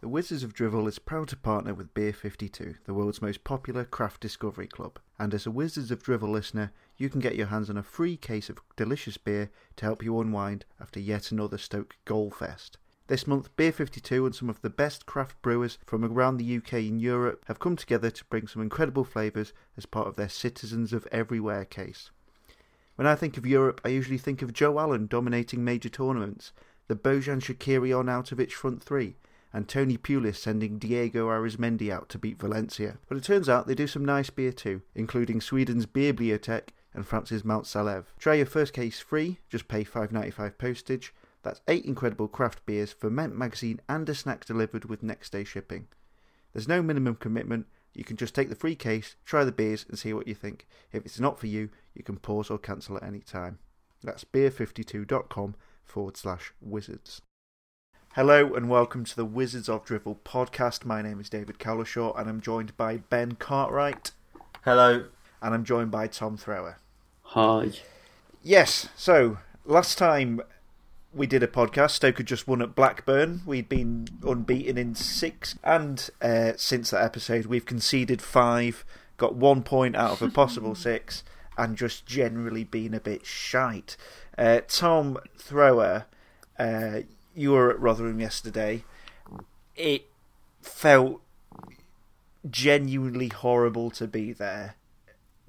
The Wizards of Drivel is proud to partner with Beer 52, the world's most popular craft discovery club. And as a Wizards of Drivel listener, you can get your hands on a free case of delicious beer to help you unwind after yet another Stoke goal fest. This month, Beer 52 and some of the best craft brewers from around the UK and Europe have come together to bring some incredible flavours as part of their Citizens of Everywhere case. When I think of Europe, I usually think of Joe Allen dominating major tournaments, the Bojan Shaqiri on out of its front three, and Tony Pulis sending Diego Arismendi out to beat Valencia. But it turns out they do some nice beer too, including Sweden's Beerbliotek and France's Mount Salev. Try your first case free, just pay $5.95 postage. That's eight incredible craft beers, for Ferment magazine, and a snack delivered with next day shipping. There's no minimum commitment. You can just take the free case, try the beers, and see what you think. If it's not for you, you can pause or cancel at any time. That's beer52.com forward slash wizards. Hello and welcome to the Wizards of Drivel podcast. My name is David Cowlishaw and I'm joined by Ben Cartwright Hello. and I'm joined by Tom Thrower. Hi. Yes, so last time we did a podcast, Stoke had just won at Blackburn. We'd been unbeaten in six, and uh, since that episode, we've conceded five, got one point out of a possible six, and just generally been a bit shite. Uh, Tom Thrower, uh, you were at Rotherham yesterday. It felt genuinely horrible to be there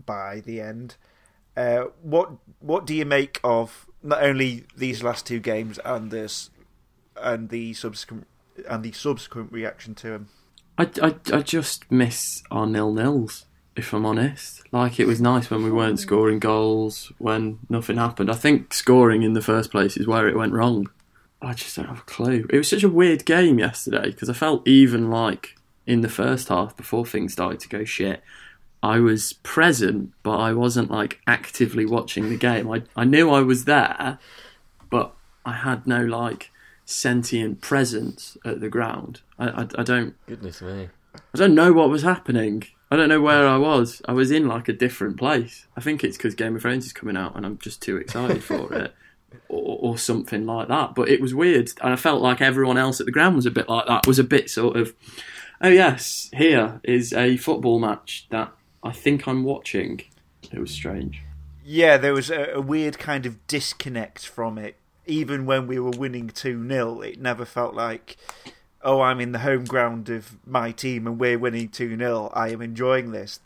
by the end. Uh, what what do you make of not only these last two games and this and the subsequent and the subsequent reaction to them? I, I, I just miss our nil nils, if I'm honest. Like, it was nice when we weren't scoring goals, when nothing happened. I think scoring in the first place is where it went wrong. I just don't have a clue. It was such a weird game yesterday because I felt even like in the first half, before things started to go shit, I was present, but I wasn't like actively watching the game. I, I knew I was there, but I had no like sentient presence at the ground. I, I, I don't Goodness me. I don't know what was happening. I don't know where I was. I was in like a different place. I think it's because Game of Thrones is coming out and I'm just too excited for it, or, or something like that. But it was weird, and I felt like everyone else at the ground was a bit like that. Was a bit sort of, oh yes, here is a football match that I think I'm watching. It was strange. Yeah, there was a, a weird kind of disconnect from it. Even when we were winning 2 0, it never felt like, oh, I'm in the home ground of my team and we're winning 2 0. I am enjoying this.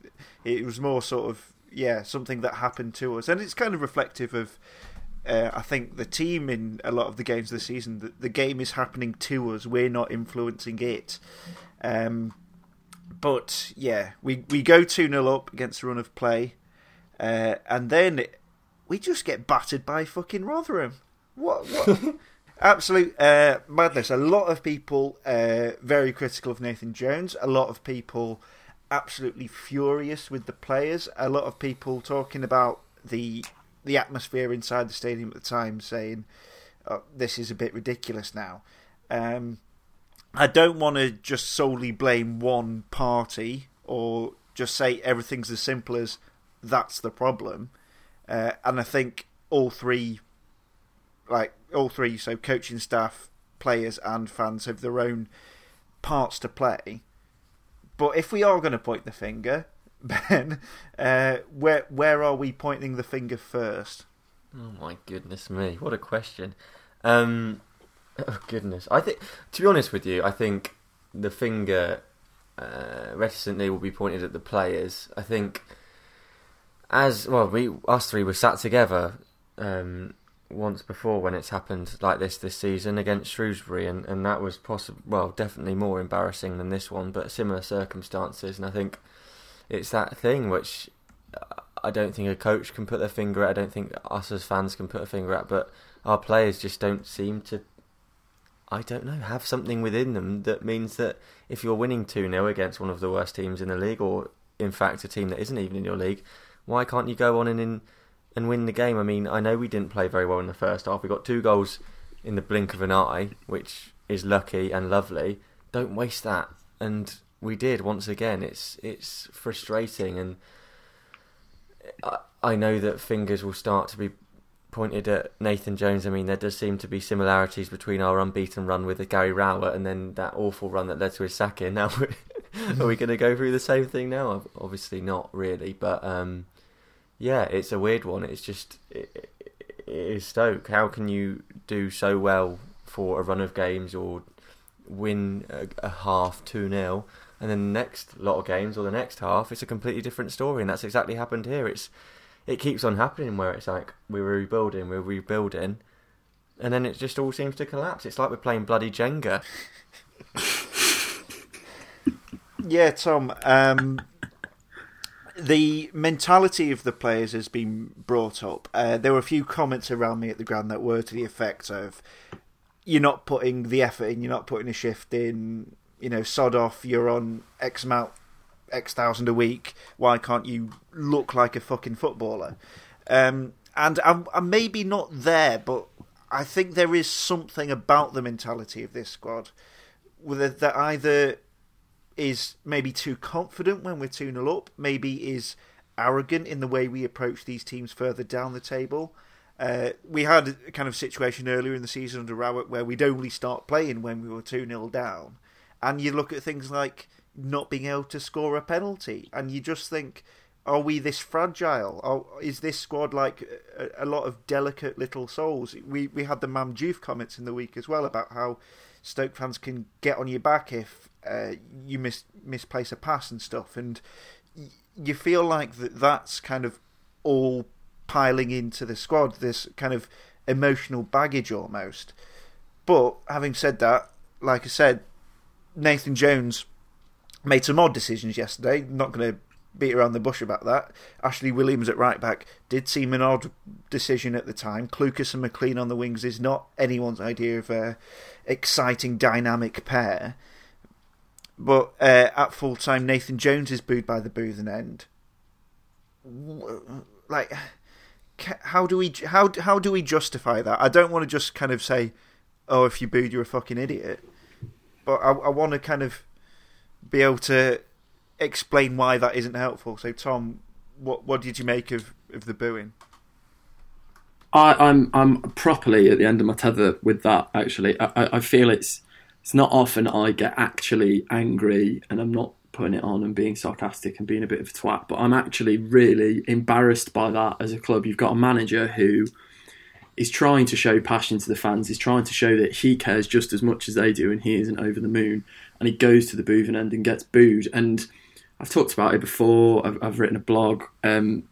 It was more sort of, yeah, something that happened to us. And it's kind of reflective of, uh, I think, the team in a lot of the games this season. The, the game is happening to us, we're not influencing it. Um, but yeah, we, we go 2 0 up against a run of play. Uh, and then it, we just get battered by fucking Rotherham. What? what? Absolute uh, madness. A lot of people uh, very critical of Nathan Jones. A lot of people absolutely furious with the players. A lot of people talking about the the atmosphere inside the stadium at the time, saying oh, this is a bit ridiculous now. Um, I don't want to just solely blame one party or just say everything's as simple as that's the problem. Uh, and I think all three, like all three, so coaching staff, players, and fans have their own parts to play. But if we are going to point the finger, Ben, uh, where where are we pointing the finger first? Oh my goodness me. What a question. Um, oh goodness. I think, to be honest with you, I think the finger uh, reticently will be pointed at the players. I think as well, we us three were sat together um, once before when it's happened like this this season against Shrewsbury, and, and that was possible. Well, definitely more embarrassing than this one, but similar circumstances. And I think it's that thing which uh, I don't think a coach can put their finger at. I don't think us as fans can put a finger at, but our players just don't seem to. I don't know, have something within them that means that if you're winning 2 0 against one of the worst teams in the league, or in fact a team that isn't even in your league, why can't you go on and in, and win the game? I mean, I know we didn't play very well in the first half. We got two goals in the blink of an eye, which is lucky and lovely. Don't waste that. And we did once again. It's it's frustrating, and I, I know that fingers will start to be pointed at Nathan Jones. I mean, there does seem to be similarities between our unbeaten run with Gary Rowett and then that awful run that led to his sacking. Now, are we going to go through the same thing now? Obviously not really, but um, yeah, it's a weird one. It's just it, it is Stoke. How can you do so well for a run of games or win a, a half two 0 and then the next lot of games or the next half, it's a completely different story, and that's exactly happened here. It's it keeps on happening where it's like we're rebuilding, we're rebuilding, and then it just all seems to collapse. It's like we're playing bloody Jenga. yeah, Tom. Um, the mentality of the players has been brought up. Uh, there were a few comments around me at the ground that were to the effect of, "You're not putting the effort in. You're not putting a shift in. You know, sod off. You're on X amount X thousand a week. Why can't you look like a fucking footballer? Um, and I'm, I'm maybe not there, but I think there is something about the mentality of this squad whether that either is maybe too confident when we're 2 0 up, maybe is arrogant in the way we approach these teams further down the table. Uh, we had a kind of situation earlier in the season under Rowett where we'd only start playing when we were 2 0 down. And you look at things like not being able to score a penalty, and you just think, are we this fragile? Or is this squad like a, a, lot of delicate little souls? We we had the Mam comments in the week as well about how Stoke fans can get on your back if uh, you mis- misplace a pass and stuff, and you feel like that that's kind of all piling into the squad. This kind of emotional baggage almost. But having said that, like I said, Nathan Jones made some odd decisions yesterday. Not going to beat around the bush about that. Ashley Williams at right back did seem an odd decision at the time. Clucas and McLean on the wings is not anyone's idea of a exciting, dynamic pair. But uh, at full time, Nathan Jones is booed by the Boothen end. Like, how do we how how do we justify that? I don't want to just kind of say, "Oh, if you booed, you're a fucking idiot." But I, I want to kind of be able to explain why that isn't helpful. So, Tom, what what did you make of, of the booing? I, I'm I'm properly at the end of my tether with that. Actually, I, I feel it's it's not often I get actually angry, and I'm not putting it on and being sarcastic and being a bit of a twat, but I'm actually really embarrassed by that as a club. You've got a manager who is trying to show passion to the fans. He's trying to show that he cares just as much as they do, and he isn't over the moon and he goes to the Boothen end and gets booed. And I've talked about it before. I've, I've written a blog um,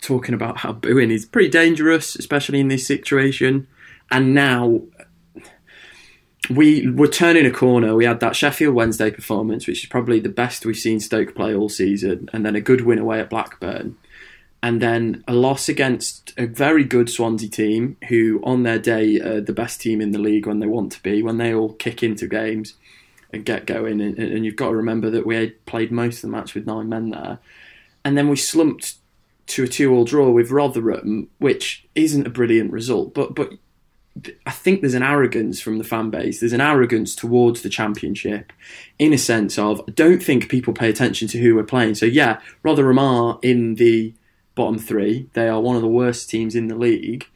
talking about how booing is pretty dangerous, especially in this situation. And now we were turning a corner. We had that Sheffield Wednesday performance, which is probably the best we've seen Stoke play all season, and then a good win away at Blackburn. And then a loss against a very good Swansea team, who on their day are the best team in the league when they want to be, when they all kick into games and get going. And, and you've got to remember that we played most of the match with nine men there. And then we slumped to a two-all draw with Rotherham, which isn't a brilliant result. But but I think there's an arrogance from the fan base. There's an arrogance towards the championship, in a sense of I don't think people pay attention to who we're playing. So yeah, Rotherham are in the bottom three. They are one of the worst teams in the league,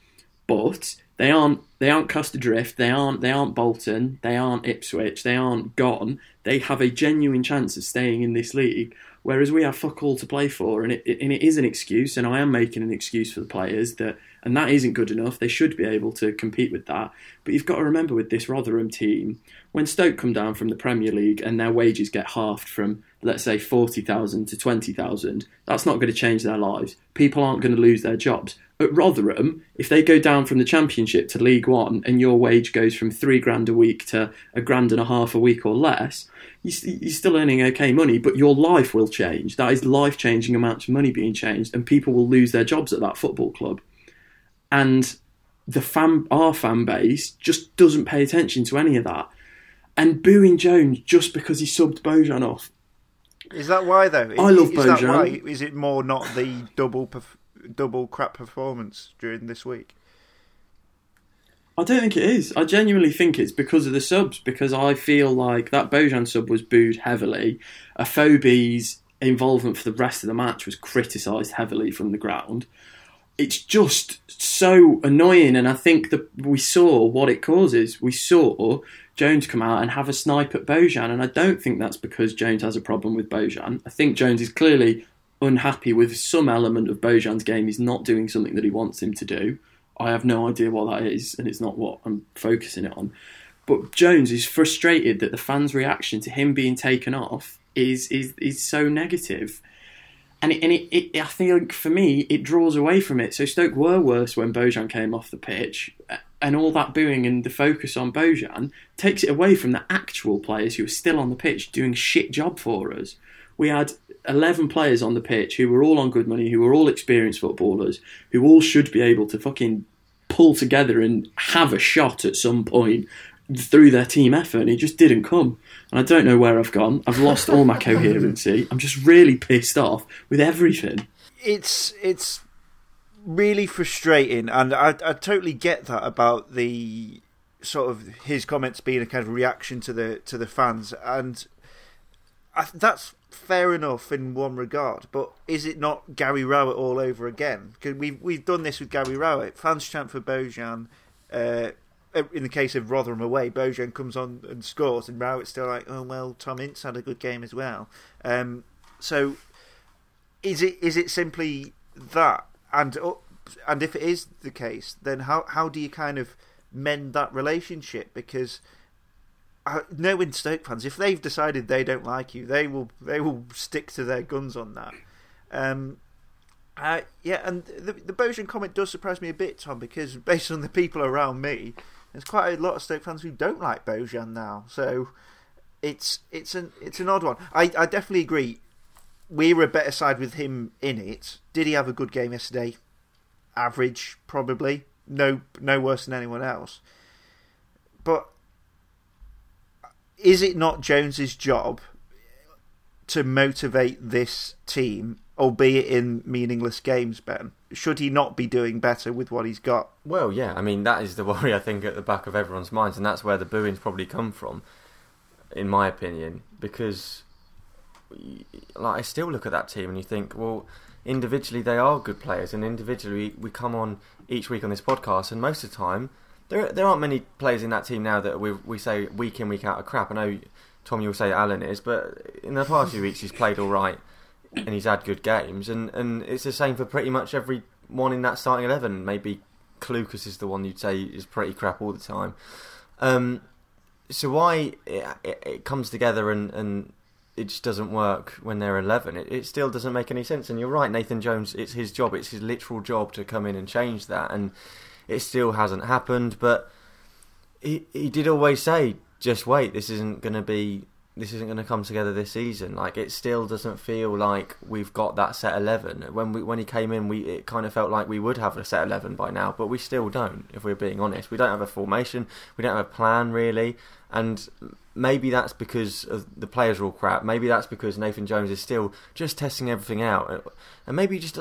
but they aren't they aren't cast adrift. They aren't they aren't Bolton. They aren't Ipswich. They aren't gone. They have a genuine chance of staying in this league. Whereas we have fuck all to play for, and it, and it is an excuse. And I am making an excuse for the players that, and that isn't good enough. They should be able to compete with that. But you've got to remember with this Rotherham team, when Stoke come down from the Premier League and their wages get halved from let's say 40,000 to 20,000, that's not going to change their lives. People aren't going to lose their jobs. At Rotherham, if they go down from the Championship to League One and your wage goes from three grand a week to a grand and a half a week or less, you're still earning okay money, but your life will change. That is life changing amounts of money being changed, and people will lose their jobs at that football club. And the fan, our fan base just doesn't pay attention to any of that. And booing Jones just because he subbed Bojan off. Is that why though? I love is Bojan. Is it more not the double perf- double crap performance during this week? I don't think it is. I genuinely think it's because of the subs, because I feel like that Bojan sub was booed heavily. A Afobe's involvement for the rest of the match was criticised heavily from the ground. It's just so annoying. And I think that we saw what it causes. We saw Jones come out and have a snipe at Bojan, and I don't think that's because Jones has a problem with Bojan. I think Jones is clearly unhappy with some element of Bojan's game. He's not doing something that he wants him to do. I have no idea what that is, and it's not what I'm focusing it on. But Jones is frustrated that the fans' reaction to him being taken off is is is so negative. And, it, and it, it, I think for me, it draws away from it. So Stoke were worse when Bojan came off the pitch, and all that booing and the focus on Bojan takes it away from the actual players who are still on the pitch doing shit job for us. We had 11 players on the pitch who were all on good money, who were all experienced footballers, who all should be able to fucking pull together and have a shot at some point through their team effort, and it just didn't come. And I don't know where I've gone. I've lost all my coherency. I'm just really pissed off with everything. It's it's really frustrating, and I I totally get that about the sort of his comments being a kind of reaction to the to the fans, and I, that's fair enough in one regard. But is it not Gary Rowett all over again? Because we've we've done this with Gary Rowett. Fans chant for Bojan. Uh, in the case of Rotherham away, Bojan comes on and scores, and Rowett's still like, oh well, Tom Ince had a good game as well. Um, so, is it is it simply that? And uh, and if it is the case, then how how do you kind of mend that relationship? Because uh, knowing Stoke fans, if they've decided they don't like you, they will they will stick to their guns on that. Um, uh, yeah, and the the Bojan comment does surprise me a bit, Tom, because based on the people around me, there's quite a lot of Stoke fans who don't like Bojan now. So it's it's an it's an odd one. I, I definitely agree. We were a better side with him in it. Did he have a good game yesterday? Average, probably. No no worse than anyone else. But is it not Jones's job to motivate this team albeit in meaningless games, Ben? Should he not be doing better with what he's got? Well, yeah. I mean, that is the worry, I think, at the back of everyone's minds, and that's where the booing's probably come from, in my opinion, because like I still look at that team and you think, well, individually they are good players, and individually we come on each week on this podcast, and most of the time there there aren't many players in that team now that we we say week in week out are crap. I know Tom, you'll say Alan is, but in the past few weeks he's played all right and he's had good games, and, and it's the same for pretty much every one in that starting eleven. Maybe Clucas is the one you'd say is pretty crap all the time. Um, so why it, it, it, comes together and, and it just doesn't work when they're 11 it, it still doesn't make any sense and you're right Nathan Jones it's his job it's his literal job to come in and change that and it still hasn't happened but he, he did always say just wait this isn't going to be this isn't going to come together this season. Like it still doesn't feel like we've got that set eleven. When we when he came in, we it kind of felt like we would have a set eleven by now, but we still don't. If we're being honest, we don't have a formation. We don't have a plan really, and maybe that's because the players are all crap. Maybe that's because Nathan Jones is still just testing everything out, and maybe just.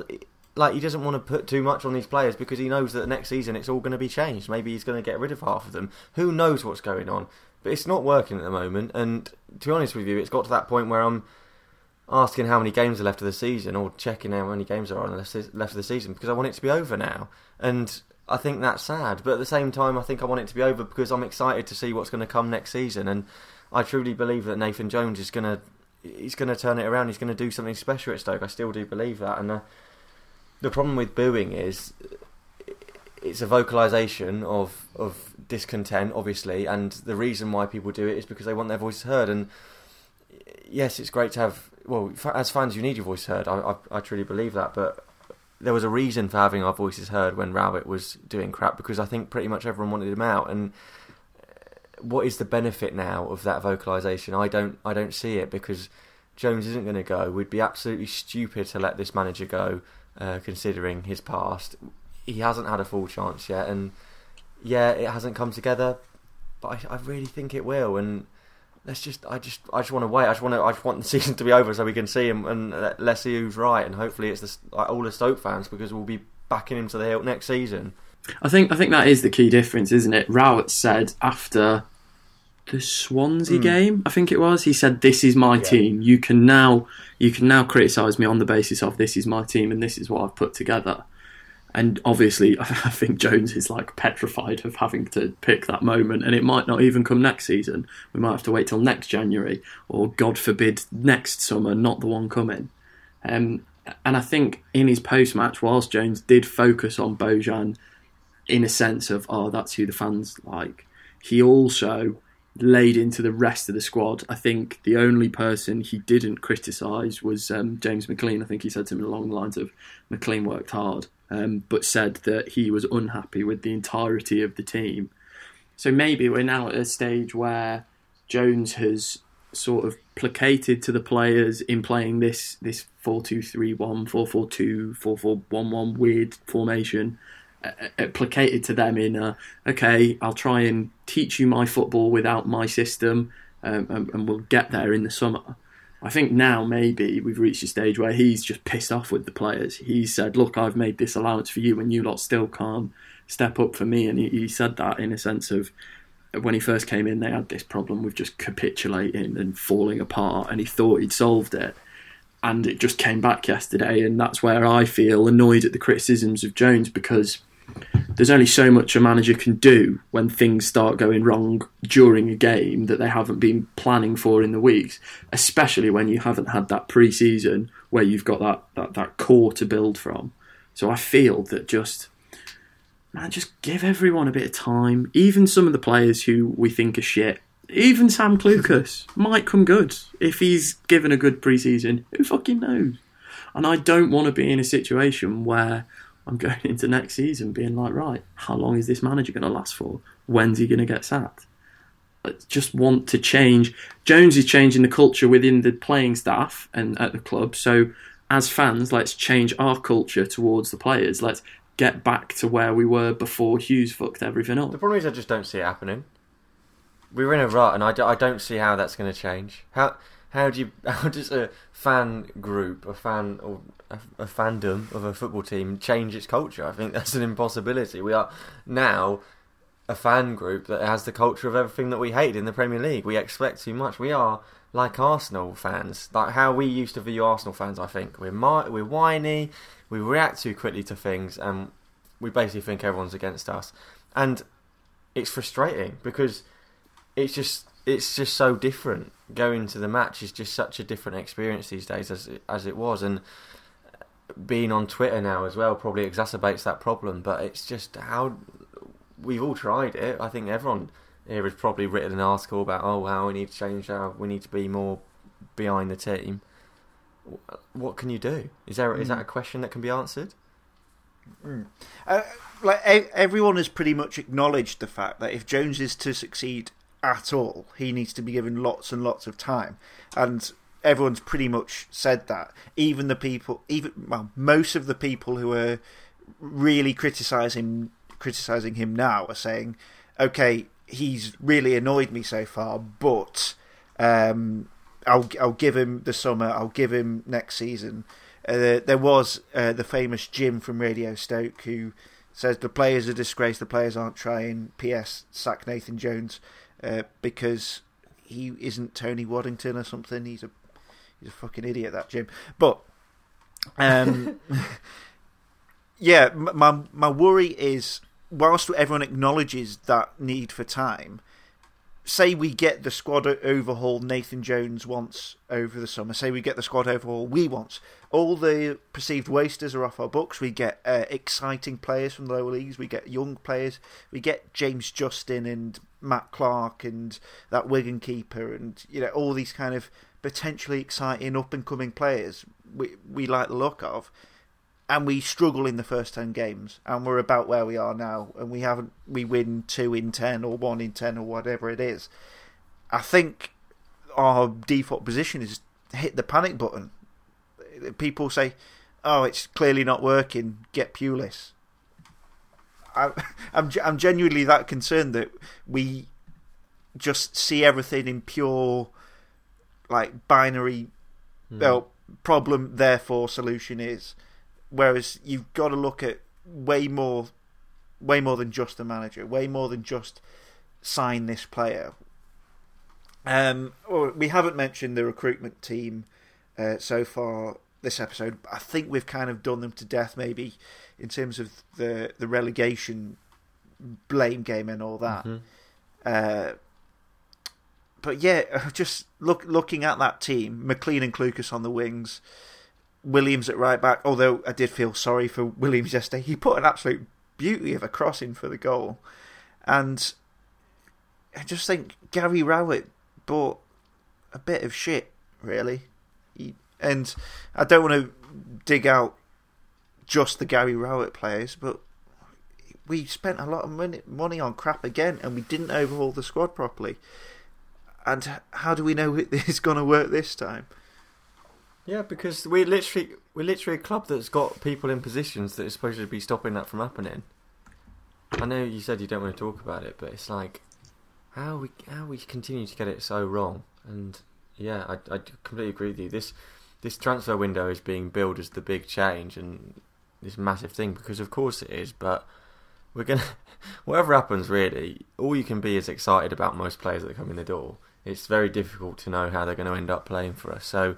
Like he doesn't want to put too much on these players because he knows that next season it's all going to be changed. Maybe he's going to get rid of half of them. Who knows what's going on? But it's not working at the moment, and to be honest with you, it's got to that point where I'm asking how many games are left of the season or checking how many games are on left of the season because I want it to be over now. And I think that's sad, but at the same time, I think I want it to be over because I'm excited to see what's going to come next season. And I truly believe that Nathan Jones is going to he's going to turn it around. He's going to do something special at Stoke. I still do believe that. And uh, the problem with booing is it's a vocalization of of discontent, obviously, and the reason why people do it is because they want their voices heard. And yes, it's great to have. Well, as fans, you need your voice heard. I, I, I truly believe that, but there was a reason for having our voices heard when Rowett was doing crap because I think pretty much everyone wanted him out. And what is the benefit now of that vocalization? I don't I don't see it because Jones isn't going to go. We'd be absolutely stupid to let this manager go, uh, considering his past. He hasn't had a full chance yet, and yeah, it hasn't come together, but I, I really think it will. And let's just, I just, I just want to wait. I just want to, I just want the season to be over so we can see him and let's see who's right. And hopefully, it's the, all the Stoke fans because we'll be backing him to the hilt next season. I think, I think that is the key difference, isn't it? Rowett said after the Swansea mm. game, I think it was. He said, "This is my yeah. team. You can now, you can now criticise me on the basis of this is my team and this is what I've put together." And obviously, I think Jones is like petrified of having to pick that moment, and it might not even come next season. We might have to wait till next January, or God forbid, next summer, not the one coming. Um, and I think in his post match, whilst Jones did focus on Bojan in a sense of, oh, that's who the fans like, he also laid into the rest of the squad. I think the only person he didn't criticise was um, James McLean. I think he said something along the lines of McLean worked hard, um, but said that he was unhappy with the entirety of the team. So maybe we're now at a stage where Jones has sort of placated to the players in playing this this 4-2-3-1, 4-4-2, 4-4-1-1 weird formation uh, placated to them in, uh, okay, I'll try and teach you my football without my system, um, and, and, we'll get there in the summer. I think now maybe we've reached a stage where he's just pissed off with the players. He said, "Look, I've made this allowance for you, and you lot still can't step up for me." And he, he said that in a sense of when he first came in, they had this problem with just capitulating and falling apart, and he thought he'd solved it and it just came back yesterday, and that's where I feel annoyed at the criticisms of Jones because there's only so much a manager can do when things start going wrong during a game that they haven't been planning for in the weeks, especially when you haven't had that pre-season where you've got that, that, that core to build from. So I feel that just man, just give everyone a bit of time. Even some of the players who we think are shit, even Sam Clucas might come good if he's given a good pre-season. Who fucking knows? And I don't want to be in a situation where I'm going into next season being like, right, how long is this manager going to last for? When's he going to get sacked? I just want to change. Jones is changing the culture within the playing staff and at the club. So, as fans, let's change our culture towards the players. Let's get back to where we were before Hughes fucked everything up. The problem is, I just don't see it happening. We were in a rut, and I, I don't see how that's going to change. How how do you how does a fan group, a fan or a, fandom of a football team change its culture? I think that's an impossibility. We are now a fan group that has the culture of everything that we hate in the Premier League. We expect too much. We are like Arsenal fans, like how we used to view Arsenal fans. I think we're we're whiny, we react too quickly to things, and we basically think everyone's against us. And it's frustrating because it's just it's just so different. Going to the match is just such a different experience these days as it, as it was, and being on Twitter now as well probably exacerbates that problem. But it's just how we've all tried it. I think everyone here has probably written an article about oh how we need to change how we need to be more behind the team. What can you do? Is there mm. is that a mm. question that can be answered? Mm. Uh, like everyone has pretty much acknowledged the fact that if Jones is to succeed at all. He needs to be given lots and lots of time. And everyone's pretty much said that. Even the people, even well, most of the people who are really criticizing criticizing him now are saying, "Okay, he's really annoyed me so far, but um, I'll I'll give him the summer. I'll give him next season." Uh, there was uh, the famous Jim from Radio Stoke who says the players are disgraced. The players aren't trying. P.S. Sack Nathan Jones. Uh, because he isn't Tony Waddington or something. He's a he's a fucking idiot, that Jim. But um, yeah, my my worry is whilst everyone acknowledges that need for time, say we get the squad overhaul Nathan Jones wants over the summer. Say we get the squad overhaul we want. All the perceived wasters are off our books. We get uh, exciting players from the lower leagues. We get young players. We get James Justin and Matt Clark and that Wigan keeper, and you know all these kind of potentially exciting up and coming players we we like the look of. And we struggle in the first 10 games and we're about where we are now and we haven't we win 2 in 10 or 1 in 10 or whatever it is. I think our default position is hit the panic button. People say oh it's clearly not working. Get Pulis. I, I'm I'm genuinely that concerned that we just see everything in pure like binary mm. well problem therefore solution is Whereas you've got to look at way more, way more than just the manager, way more than just sign this player. Um, or we haven't mentioned the recruitment team uh, so far. this episode. I think we've kind of done them to death, maybe in terms of the the relegation blame game and all that. Mhm. Uh, but yeah, just look looking at that team, McLean and Clucas on the wings, Williams at right back. Although I did feel sorry for Williams yesterday, he put an absolute beauty of a crossing for the goal, and I just think Gary Rowett bought a bit of shit, really. He, and I don't want to dig out just the Gary Rowett players, but we spent a lot of money, money on crap again, and we didn't overhaul the squad properly. And how do we know it is going to work this time? Yeah, because we're literally we're literally a club that's got people in positions that are supposed to be stopping that from happening. I know you said you don't want to talk about it, but it's like how we how we continue to get it so wrong. And yeah, I, I completely agree with you. This this transfer window is being billed as the big change and this massive thing because of course it is. But we're gonna whatever happens really, all you can be is excited about most players that come in the door. It's very difficult to know how they're going to end up playing for us. So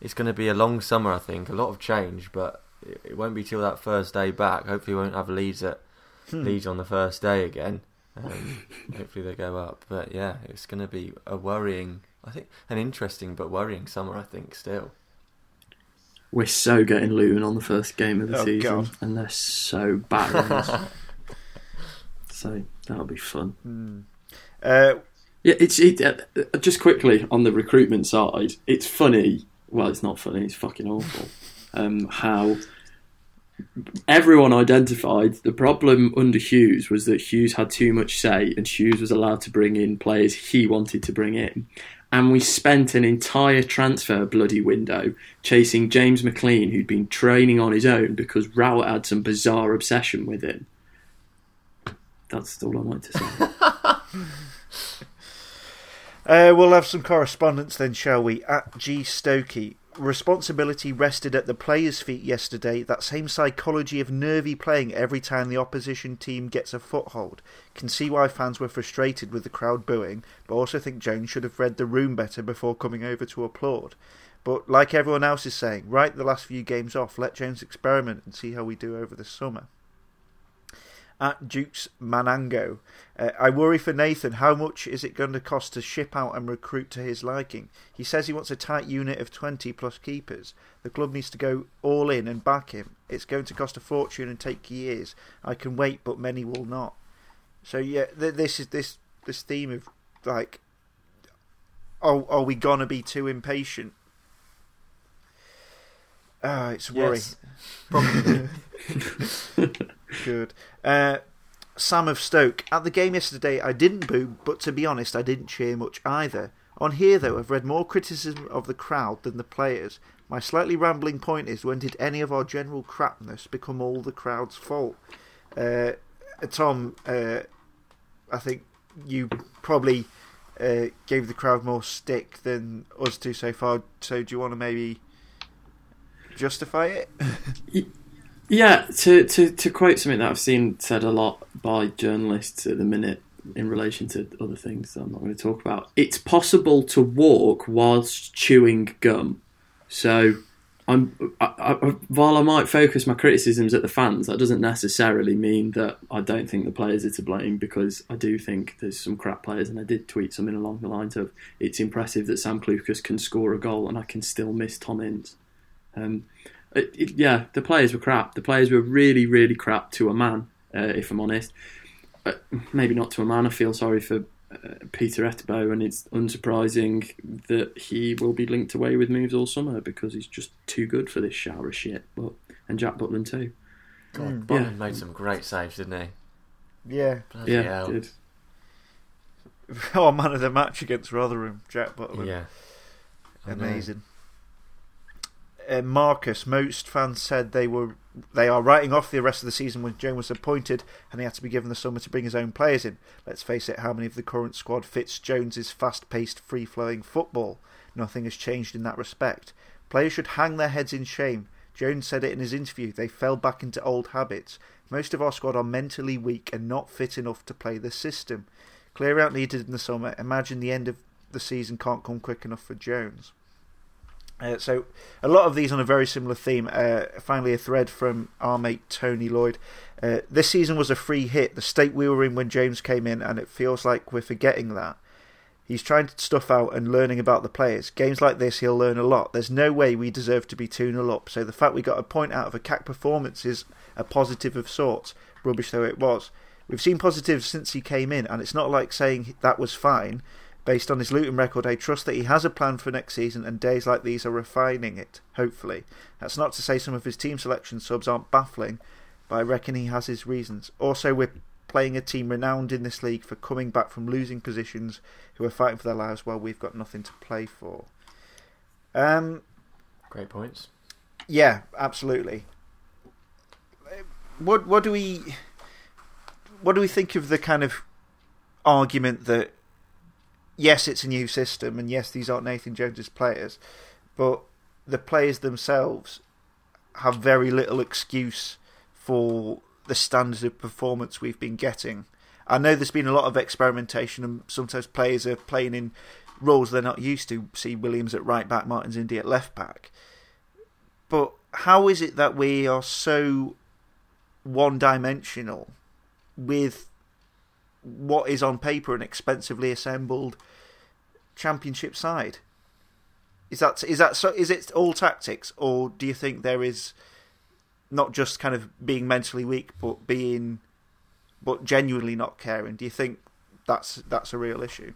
it's going to be a long summer, I think. A lot of change, but it, it won't be till that first day back. Hopefully, we won't have Leeds at Hmm. Leeds on the first day again. Um, hopefully, they go up. But yeah, it's going to be a worrying, I think, an interesting but worrying summer. I think still. We're so getting Luton on the first game of the Oh, season, God. and they're so battering us. so that'll be fun. Hmm. Uh, Yeah, it's it, uh, just quickly on the recruitment side. It's funny. Well, it's not funny. It's fucking awful. Um, how everyone identified the problem under Hughes was that Hughes had too much say, and Hughes was allowed to bring in players he wanted to bring in. And we spent an entire transfer bloody window chasing James McLean, who'd been training on his own because Rowett had some bizarre obsession with him. That's all I wanted to say. Uh, we'll have some correspondence then, shall we? At G Stokey. Responsibility rested at the players' feet yesterday. That same psychology of nervy playing every time the opposition team gets a foothold. Can see why fans were frustrated with the crowd booing, but also think Jones should have read the room better before coming over to applaud. But like everyone else is saying, write the last few games off, let Jones experiment and see how we do over the summer at Duke's Manango. Uh, I worry for Nathan. How much is it going to cost to ship out and recruit to his liking? He says he wants a tight unit of 20 plus keepers. The club needs to go all in and back him. It's going to cost a fortune and take years. I can wait, but many will not. So yeah, th- this is this this theme of like, oh, are we gonna be too impatient? Ah, it's worry. Yes, probably. Good. Uh, Sam of Stoke. At the game yesterday, I didn't boo, but to be honest, I didn't cheer much either. On here, though, I've read more criticism of the crowd than the players. My slightly rambling point is when did any of our general crapness become all the crowd's fault? Uh, Tom, uh, I think you probably uh, gave the crowd more stick than us two so far, so do you want to maybe justify it? Yeah, to, to, to quote something that I've seen said a lot by journalists at the minute in relation to other things that I'm not going to talk about, it's possible to walk whilst chewing gum. So, I'm I, I, while I might focus my criticisms at the fans, that doesn't necessarily mean that I don't think the players are to blame because I do think there's some crap players, and I did tweet something along the lines of it's impressive that Sam Clucas can score a goal and I can still miss Tom Ince. Um, it, it, yeah, the players were crap. The players were really, really crap to a man, uh, if I'm honest. Uh, maybe not to a man. I feel sorry for uh, Peter Etebo, and it's unsurprising that he will be linked away with moves all summer because he's just too good for this shower of shit. But and Jack Butland too. God, Mm. Butland Yeah. made some great saves, didn't he? Yeah. Bloody yeah, hell. did. Oh, man of the match against Rotherham, Jack Butland. Yeah. Amazing. Uh, Marcus, most fans said they were they are writing off the rest of the season when Jones was appointed and he had to be given the summer to bring his own players in. Let's face it, how many of the current squad fits Jones's fast-paced, free-flowing football? Nothing has changed in that respect. Players should hang their heads in shame. Jones said it in his interview. They fell back into old habits. Most of our squad are mentally weak and not fit enough to play the system. Clear out needed in the summer. Imagine the end of the season can't come quick enough for Jones. Uh, so a lot of these on a very similar theme. Uh, finally, a thread from our mate Tony Lloyd. Uh, this season was a free hit, the state we were in when James came in, and it feels like we're forgetting that. He's trying to stuff out and learning about the players. Games like this, he'll learn a lot. There's no way we deserve to be 2 0 up, so the fact we got a point out of a CAC performance is a positive of sorts, rubbish though it was. We've seen positives since he came in, and it's not like saying that was fine. Based on his Luton record, I trust that he has a plan for next season, and days like these are refining it, hopefully. That's not to say some of his team selection subs aren't baffling, but I reckon he has his reasons. Also, we're playing a team renowned in this league for coming back from losing positions who are fighting for their lives while we've got nothing to play for. Um, Great points. Yeah, absolutely. What what do we what do we think of the kind of argument that yes, it's a new system, and yes, these aren't Nathan Jones's players, but the players themselves have very little excuse for the standard of performance we've been getting. I know there's been a lot of experimentation, and sometimes players are playing in roles they're not used to. See Williams at right back, Martins Indi at left back. But how is it that we are so one dimensional with what is on paper an expensively assembled championship side? Is that is that so? Is it all tactics, or do you think there is not just kind of being mentally weak, but being, but genuinely not caring? Do you think that's that's a real issue?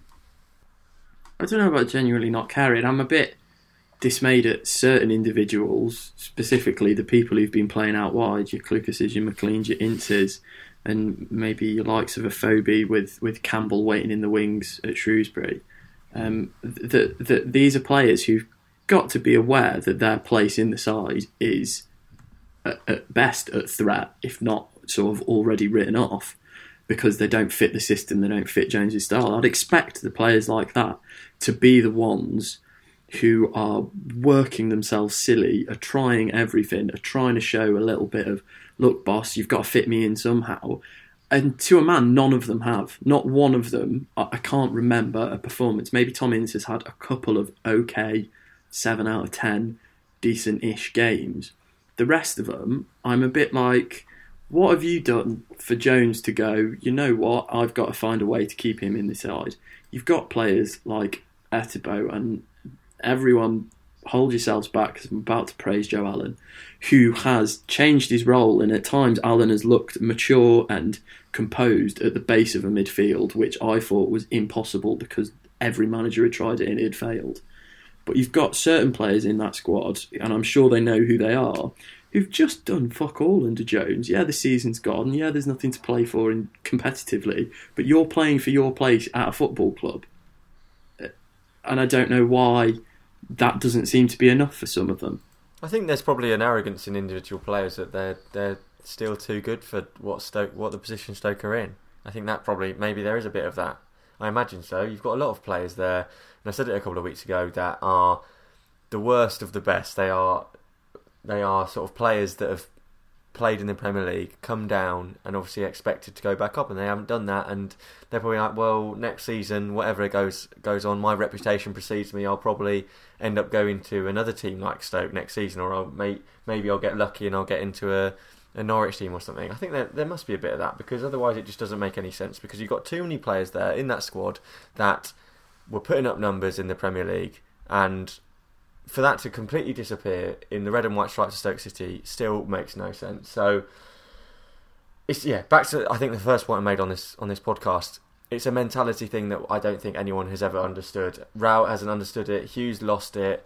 I don't know about genuinely not caring. I'm a bit dismayed at certain individuals, specifically the people who've been playing out wide, your Clucases, your McLeans, your Inces, and maybe your likes of Afobe with, with Campbell waiting in the wings at Shrewsbury. Um, that the, these are players who've got to be aware that their place in the side is at, at best at threat, if not sort of already written off, because they don't fit the system, they don't fit Jones's style. I'd expect the players like that to be the ones who are working themselves silly, are trying everything, are trying to show a little bit of, look, boss, you've got to fit me in somehow. And to a man, none of them have. Not one of them. I can't remember a performance. Maybe Tom Ince has had a couple of okay, 7 out of 10, decent ish games. The rest of them, I'm a bit like, what have you done for Jones to go, you know what, I've got to find a way to keep him in the side? You've got players like Etebo and everyone hold yourselves back because I'm about to praise Joe Allen, who has changed his role, and at times Allen has looked mature and composed at the base of a midfield, which I thought was impossible because every manager had tried it and it had failed. But you've got certain players in that squad, and I'm sure they know who they are, who've just done fuck all under Jones. Yeah, the season's gone. Yeah, there's nothing to play for in competitively, but you're playing for your place at a football club. Uh, and I don't know why that doesn't seem to be enough for some of them. I think there's probably an arrogance in individual players that they're they're still too good for what Stoke what the position Stoke are in. I think that probably maybe there is a bit of that. I imagine so. You've got a lot of players there, and I said it a couple of weeks ago that are the worst of the best. They are they are sort of players that have played in the Premier League, come down, and obviously expected to go back up, and they haven't done that. And they're probably like, well, next season, whatever it goes goes on, my reputation precedes me. I'll probably end up going to another team like Stoke next season, or I'll may, maybe I'll get lucky and I'll get into a, a Norwich team or something. I think there there must be a bit of that because otherwise it just doesn't make any sense. Because you've got too many players there in that squad that were putting up numbers in the Premier League and for that to completely disappear in the red and white stripes of Stoke City still makes no sense. So it's yeah, back to I think the first point I made on this on this podcast. It's a mentality thing that I don't think anyone has ever understood. Rowett hasn't understood it. Hughes lost it.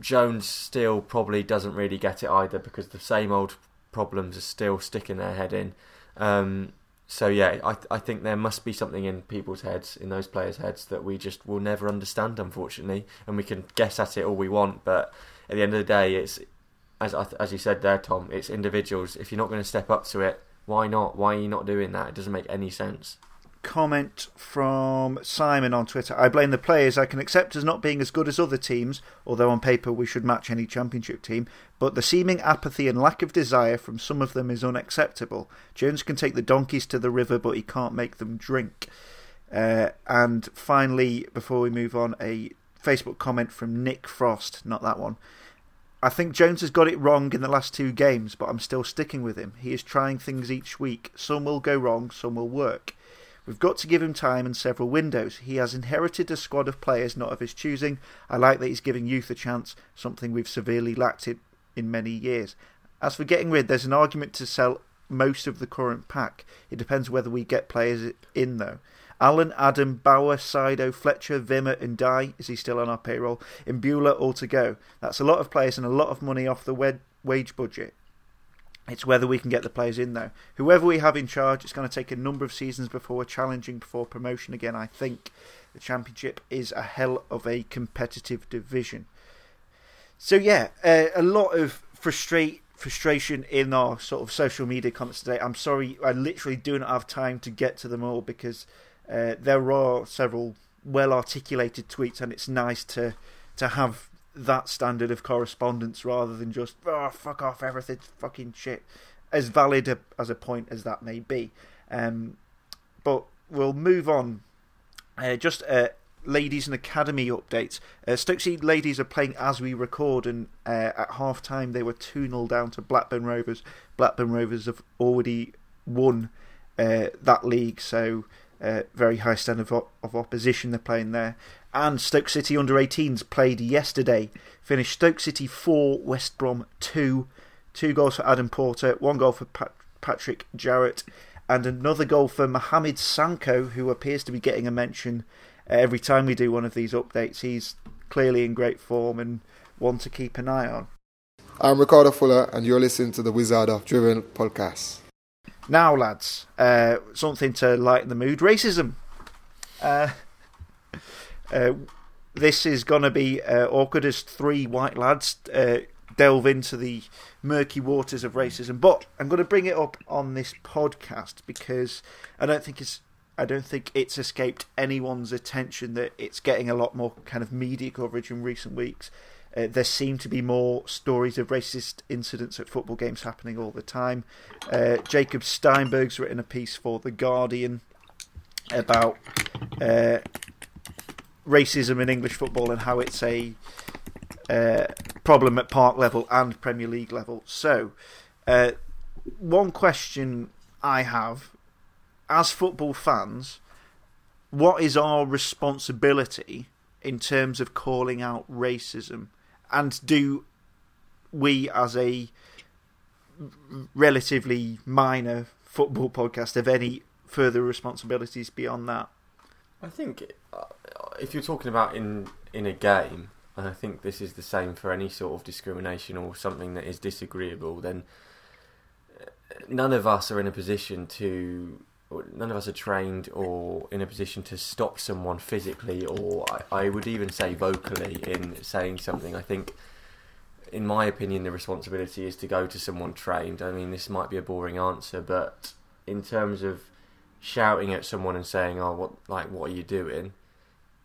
Jones still probably doesn't really get it either because the same old problems are still sticking their head in. Um, so yeah, I I think there must be something in people's heads, in those players' heads, that we just will never understand, unfortunately. And we can guess at it all we want, but at the end of the day, it's as as you said there, Tom. It's individuals. If you're not going to step up to it, why not? Why are you not doing that? It doesn't make any sense comment from Simon on Twitter. I blame the players. I can accept as not being as good as other teams, although on paper we should match any championship team, but the seeming apathy and lack of desire from some of them is unacceptable. Jones can take the donkeys to the river, but he can't make them drink. Uh, and finally, before we move on, a Facebook comment from Nick Frost, not that one. I think Jones has got it wrong in the last two games, but I'm still sticking with him. He is trying things each week. Some will go wrong, some will work. We've got to give him time and several windows. He has inherited a squad of players not of his choosing. I like that he's giving youth a chance, something we've severely lacked in many years. As for getting rid, there's an argument to sell most of the current pack. It depends whether we get players in, though. Allen, Adam, Bauer, Saido, Fletcher, Wimmer, and Dye. Is he still on our payroll? Imbula all to go. That's a lot of players and a lot of money off the wage budget. It's whether we can get the players in, though. Whoever we have in charge, it's going to take a number of seasons before we're challenging for promotion again, I think. The Championship is a hell of a competitive division. So, yeah, uh, a lot of frustrate, frustration in our sort of social media comments today. I'm sorry, I literally do not have time to get to them all because uh, there are several well articulated tweets, and it's nice to, to have that standard of correspondence rather than just oh fuck off everything's fucking shit as valid a, as a point as that may be. Um, but we'll move on. Uh, just uh, ladies and academy updates. Uh, Stoke City ladies are playing as we record and uh, at half time they were 2-0 down to Blackburn Rovers. Blackburn Rovers have already won uh, that league so uh, very high standard of, of opposition they're playing there and Stoke City under 18s played yesterday. Finished Stoke City 4, West Brom 2. Two goals for Adam Porter, one goal for Pat Patrick Jarrett, and another goal for Mohamed Sankoh, who appears to be getting a mention every time we do one of these updates. He's clearly in great form and one to keep an eye on. I'm Ricardo Fuller, and you're listening to the Wizard of Drivel podcast. Now, lads, uh, something to lighten the mood racism. Uh, uh, this is going to be uh, awkward as three white lads uh, delve into the murky waters of racism. But I'm going to bring it up on this podcast because I don't think it's. I don't think it's escaped anyone's attention that it's getting a lot more kind of media coverage in recent weeks. Uh, there seem to be more stories of racist incidents at football games happening all the time. Uh, Jacob Steinberg's written a piece for The Guardian about uh, racism in English football and how it's a uh, problem at park level and Premier League level. So, uh, one question I have as football fans, what is our responsibility in terms of calling out racism? And do we, as a relatively minor football podcast, have any further responsibilities beyond that? I think if you're talking about in in a game, and I think this is the same for any sort of discrimination or something that is disagreeable, then uh, none of us are in a position to. None of us are trained or in a position to stop someone physically, or I, I would even say vocally, in saying something. I think, in my opinion, the responsibility is to go to someone trained. I mean, this might be a boring answer, but in terms of shouting at someone and saying, "Oh, what like what are you doing?"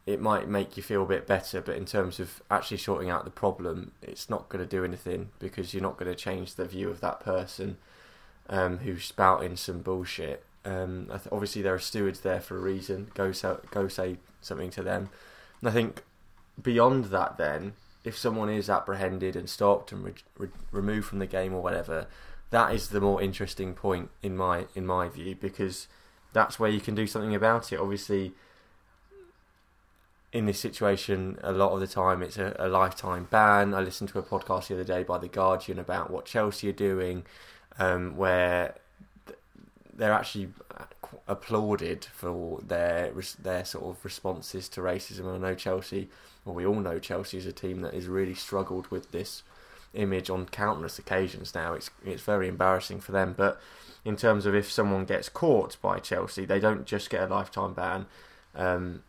It might make you feel a bit better, but in terms of actually sorting out the problem, it's not going to do anything because you're not going to change the view of that person um, who's spouting some bullshit. Um, th- obviously, there are stewards there for a reason. Go so- go say something to them. And I think beyond that, then, if someone is apprehended and stopped and re- re- removed from the game or whatever, that is the more interesting point in my in my view because that's where you can do something about it. Obviously, in this situation, a lot of the time it's a, a, lifetime ban. I listened to a podcast the other day by The Guardian about what Chelsea are doing, um, where they're actually applauded for their their sort of responses to racism. I know Chelsea, well, we all know Chelsea is a team that has really struggled with this image on countless occasions now. It's it's very embarrassing for them, but in terms of if someone gets caught by Chelsea, they don't just get a lifetime ban. Um,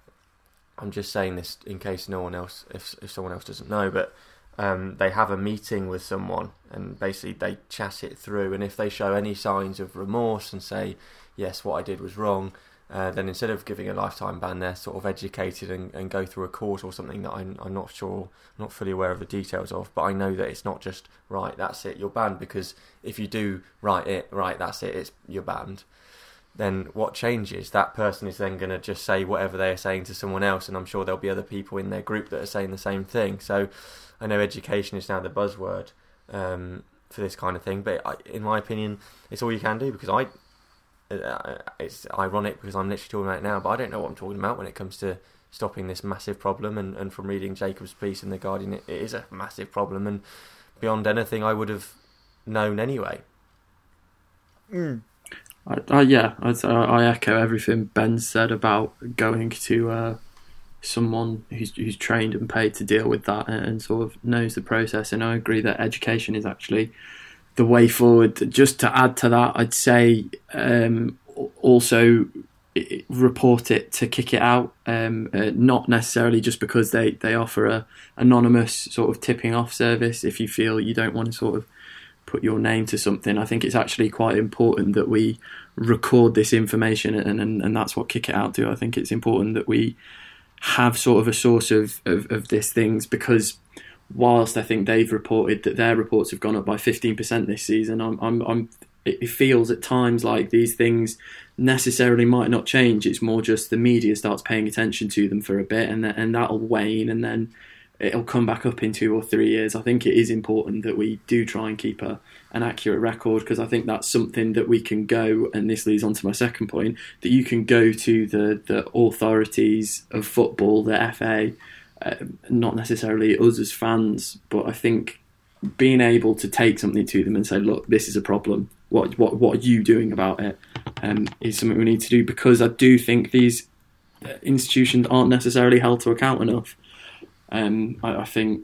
I'm just saying this in case no one else, if if someone else doesn't know, but um, they have a meeting with someone and basically they chat it through. And if they show any signs of remorse and say, "Yes, what I did was wrong," uh, then instead of giving a lifetime ban, they're sort of educated and, and go through a course or something that I'm, I'm not sure, not fully aware of the details of. But I know that it's not just right. That's it. You're banned because if you do right it right, that's it. It's you're banned. Then what changes? That person is then going to just say whatever they are saying to someone else, and I'm sure there'll be other people in their group that are saying the same thing. So I know education is now the buzzword um, for this kind of thing, but I, in my opinion, it's all you can do because I. Uh, it's ironic because I'm literally talking about it now, but I don't know what I'm talking about when it comes to stopping this massive problem. And, and from reading Jacob's piece in the Guardian, it, it is a massive problem, and beyond anything I would have known anyway. Mm. I, I, yeah, I, I echo everything Ben said about going to uh, someone who's who's trained and paid to deal with that and, and, sort of knows the process. And I agree that education is actually the way forward. Just to add to that, I'd say um, also report it to kick it out, um, uh, not necessarily just because they, they offer a anonymous sort of tipping off service. If you feel you don't want to sort of put your name to something. I think it's actually quite important that we record this information, and, and, and that's what Kick It Out do. I think it's important that we have sort of a source of, of, of these things because whilst I think they've reported that their reports have gone up by 15% this season, I'm, I'm, I'm, it feels at times like these things necessarily might not change. It's more just the media starts paying attention to them for a bit and, and that'll wane and then it'll come back up in two or three years. I think it is important that we do try and keep a, an accurate record because I think that's something that we can go, and this leads on to my second point, that you can go to the, the authorities of football, the FA, uh, not necessarily us as fans, but I think being able to take something to them and say, look, this is a problem. What what what are you doing about it? Um, is something we need to do because I do think these uh, institutions aren't necessarily held to account enough. Um, I, I, think,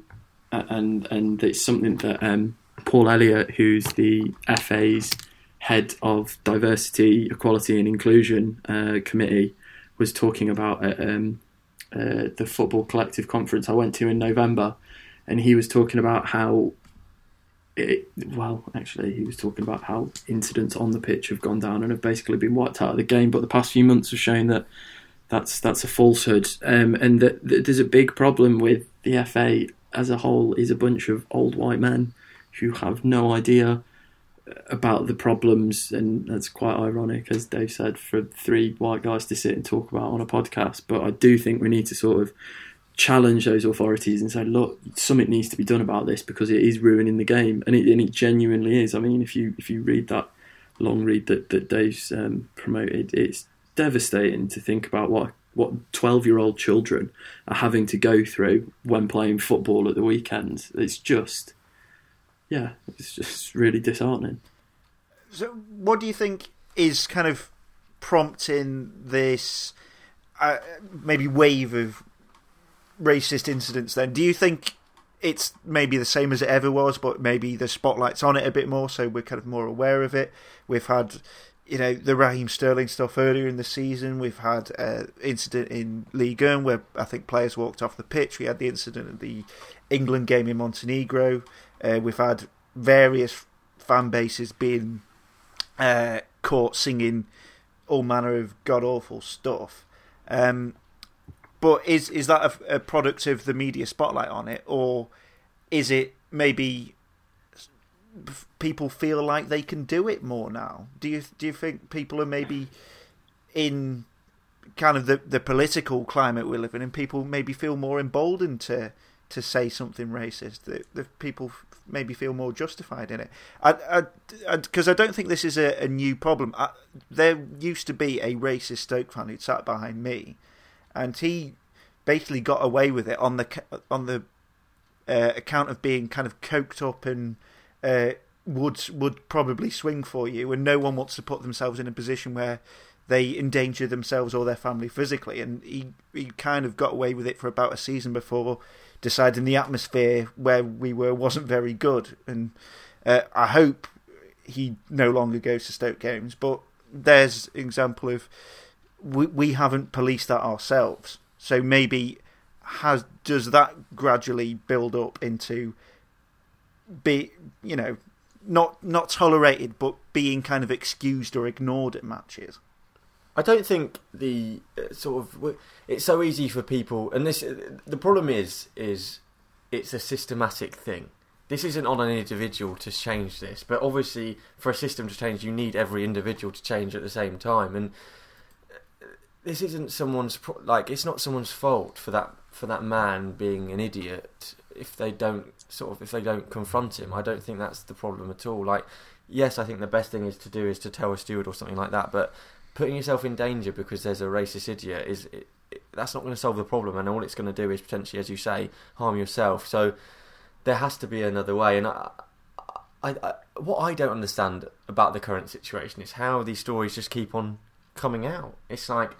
and and it's something that um, Paul Elliott, who's the FA's head of diversity, equality, and inclusion uh, committee, was talking about at um, uh, the football collective conference I went to in November, and he was talking about how. It, well, actually, he was talking about how incidents on the pitch have gone down and have basically been wiped out of the game. But the past few months have shown that that's that's a falsehood, um, and that, that, there's a big problem with the FA as a whole is a bunch of old white men who have no idea about the problems, and that's quite ironic, as Dave said, for three white guys to sit and talk about on a podcast. But I do think we need to sort of challenge those authorities and say, look, something needs to be done about this because it is ruining the game, and it, and it genuinely is. I mean, if you if you read that long read that that Dave's um, promoted, it's devastating to think about what what 12 year old children are having to go through when playing football at the weekend. It's just, yeah, it's just really disheartening. So, what do you think is kind of prompting this uh, maybe wave of racist incidents then? Do you think it's maybe the same as it ever was, but maybe the spotlight's on it a bit more, so we're kind of more aware of it? We've had you know the Raheem Sterling stuff earlier in the season. We've had an incident in Ligue 1 where I think players walked off the pitch. We had the incident at the England game in Montenegro. Uh, we've had various fan bases being uh, caught singing all manner of god awful stuff. Um, but is is that a, a product of the media spotlight on it, or is it maybe people feel like they can do it more now? Do you do you think people are maybe in kind of the the political climate we live in, and people maybe feel more emboldened to to say something racist? That, that people maybe feel more justified in it. I because I, I, I, don't think this is a, a new problem. I, there used to be a racist Stoke fan who sat behind me, and he basically got away with it on the on the uh, account of being kind of coked up and uh, would would probably swing for you, and no one wants to put themselves in a position where they endanger themselves or their family physically. And he he kind of got away with it for about a season before deciding the atmosphere where we were wasn't very good. And uh, I hope he no longer goes to Stoke games. But there's an example of we we haven't policed that ourselves. So maybe has does that gradually build up into be you know not not tolerated, but being kind of excused or ignored at matches. I don't think the uh, sort of it's so easy for people, and this the problem is is it's a systematic thing. this isn't on an individual to change this, but obviously for a system to change, you need every individual to change at the same time, and uh, this isn't someone's like it's not someone's fault for that for that man being an idiot if they don't sort of if they don't confront him. I don't think that's the problem at all. Like, yes, I think the best thing is to do is to tell a steward or something like that, but putting yourself in danger because there's a racist idiot is it, it, that's not going to solve the problem, and all it's going to do is potentially, as you say, harm yourself. So there has to be another way, and I, I, I, what I don't understand about the current situation is how these stories just keep on coming out. It's like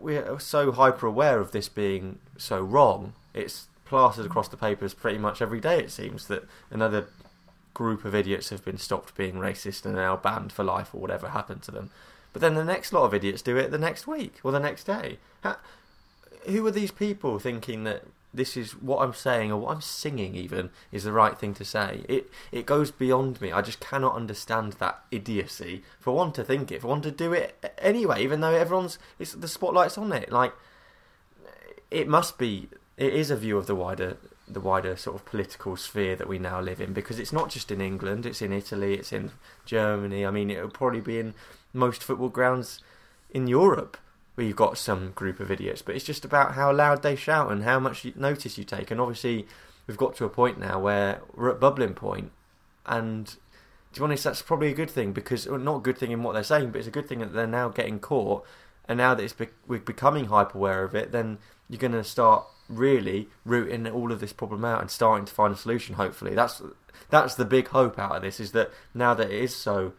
we're so hyper aware of this being so wrong. It's plastered across the papers pretty much every day. It seems that another group of idiots have been stopped being racist and are now banned for life or whatever happened to them. But then the next lot of idiots do it the next week or the next day. How, who are these people thinking that this is what I'm saying or what I'm singing even is the right thing to say? It it goes beyond me. I just cannot understand that idiocy. For one to think it, for one to do it anyway, even though everyone's it's the spotlight's on it. Like it must be. It is a view of the wider the wider sort of political sphere that we now live in because it's not just in England. It's in Italy. It's in Germany. I mean, it will probably be in most football grounds in Europe where you've got some group of idiots, but it's just about how loud they shout and how much notice you take. And obviously, we've got to a point now where we're at bubbling point. point, and to be honest, that's probably a good thing because well, not a good thing in what they're saying, but it's a good thing that they're now getting caught, and now that be- we're becoming hyper aware of it, then you're going to start really rooting all of this problem out and starting to find a solution. Hopefully, that's that's the big hope out of this is that now that it is so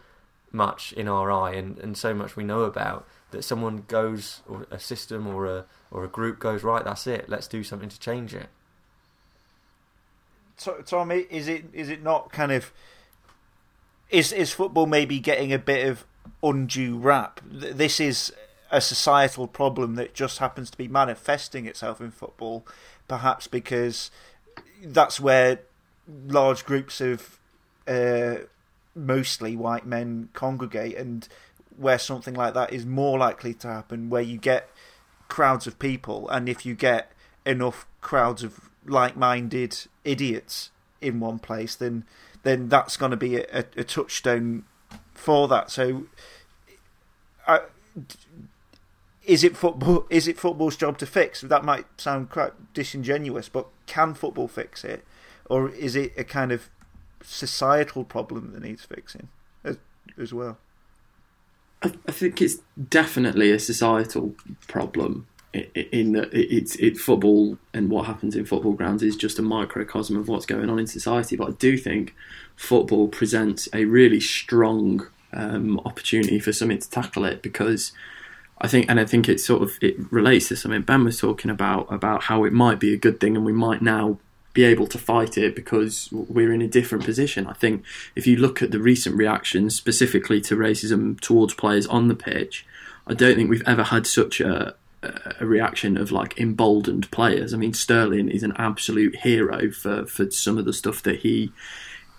much in our eye and, and so much we know about that someone goes or a system or a or a group goes right that's it let's do something to change it Tommy is it is it not kind of is is football maybe getting a bit of undue rap this is a societal problem that just happens to be manifesting itself in football perhaps because that's where large groups of uh, mostly white men congregate and where something like that is more likely to happen where you get crowds of people and if you get enough crowds of like-minded idiots in one place then then that's going to be a, a, touchstone for that. So I, is it football is it football's job to fix that might sound quite disingenuous but can football fix it or is it a kind of societal problem that needs fixing as, as well. I, think it's definitely a societal problem in that it's it football and what happens in football grounds is just a microcosm of what's going on in society. But I do think football presents a really strong um, opportunity for something to tackle it because I think, and I think it sort of it relates to something Ben was talking about about how it might be a good thing and we might now be able to fight it because we're in a different position. I think if you look at the recent reactions, specifically to racism towards players on the pitch, I don't think we've ever had such a, a reaction of like emboldened players. I mean, Sterling is an absolute hero for, for some of the stuff that he.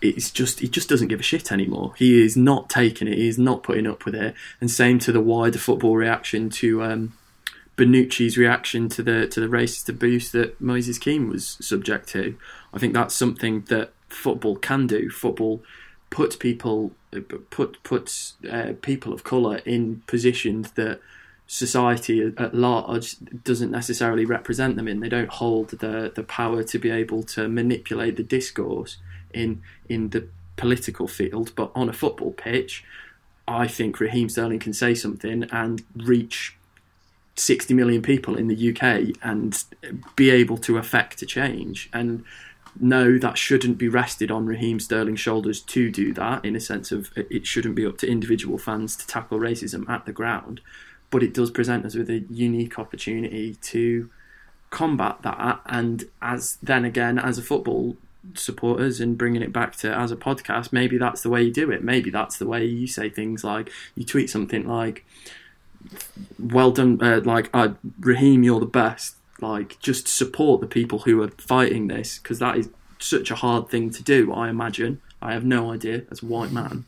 It's just he just doesn't give a shit anymore. He is not taking it. He is not putting up with it. And same to the wider football reaction to um, Bonucci's reaction to the to the racist abuse that Moises Kean was subject to. I think that's something that football can do. Football puts people put puts uh, people of colour in positions that society at large doesn't necessarily represent them in. They don't hold the the power to be able to manipulate the discourse in in the political field, but on a football pitch, I think Raheem Sterling can say something and reach 60 million people in the UK and be able to affect a change. And no, that shouldn't be rested on Raheem Sterling's shoulders to do that, in a sense of it shouldn't be up to individual fans to tackle racism at the ground. But it does present us with a unique opportunity to combat that. And as then again, as a football supporters and bringing it back to as a podcast, maybe that's the way you do it. Maybe that's the way you say things like you tweet something like, well done, uh, like uh, Raheem, you're the best. Like, just support the people who are fighting this because that is such a hard thing to do. I imagine. I have no idea as a white man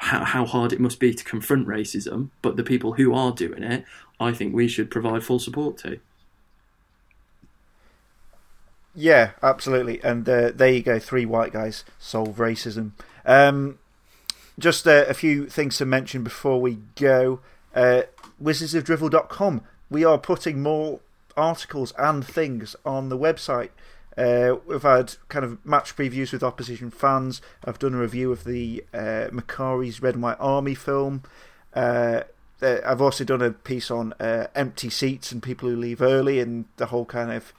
how, how hard it must be to confront racism. But the people who are doing it, I think we should provide full support to. Yeah, absolutely. And uh, there you go. Three white guys solve racism. Um, just uh, a few things to mention before we go. Uh, wizardsofdrivel.com. We are putting more articles and things on the website. Uh, we've had kind of match previews with opposition fans. I've done a review of the uh, Makari's Red and White Army film. Uh, uh, I've also done a piece on uh, empty seats and people who leave early and the whole kind of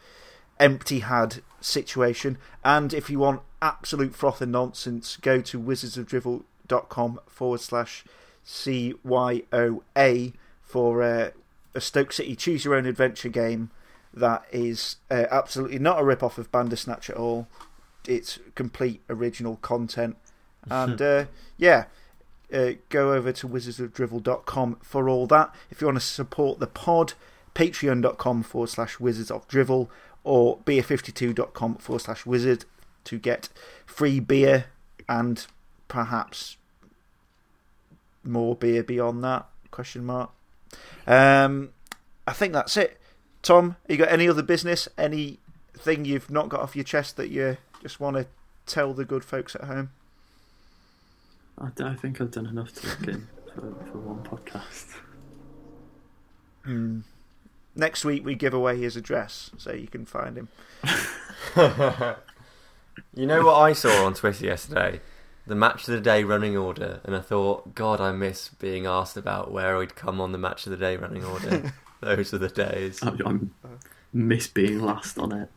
empty had situation. And if you want absolute froth and nonsense, go to wizardsofdrivel.com forward slash CYOA for uh, a Stoke City choose your own adventure game that is uh, absolutely not a rip off of Bandersnatch at all. It's complete original content. And uh, yeah, uh, go over to wizardsofdrivel.com for all that. If you want to support the pod, patreon.com forward slash wizards of drivel or beer52.com forward slash wizard to get free beer and perhaps more beer beyond that question mark um i think that's it tom you got any other business anything you've not got off your chest that you just want to tell the good folks at home I don't think I've done enough talking for, for one podcast. Hmm. Next week we give away his address so you can find him You know what I saw on Twitter yesterday? The match of the day running order, and I thought, God, I miss being asked about where I'd come on the match of the day running order. Those are the days. I, I miss being last on it.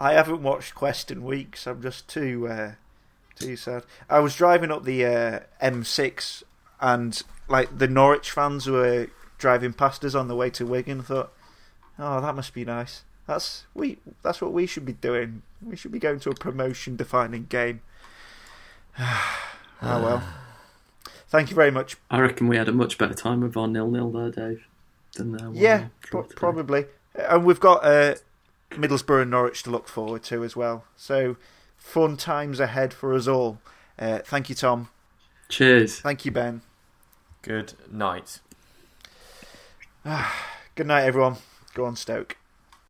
I haven't watched Quest in weeks. I'm just too uh, too sad. I was driving up the uh, M6 and like the Norwich fans were driving past us on the way to Wigan. I thought, oh, that must be nice. That's we. That's what we should be doing. We should be going to a promotion-defining game. oh well. Thank you very much. I reckon we had a much better time with our nil-nil there, Dave, than uh, Yeah, pro- probably. And we've got uh, Middlesbrough and Norwich to look forward to as well. So fun times ahead for us all. Uh, thank you, Tom. Cheers. Thank you, Ben. Good night. Good night, everyone. Go on, Stoke.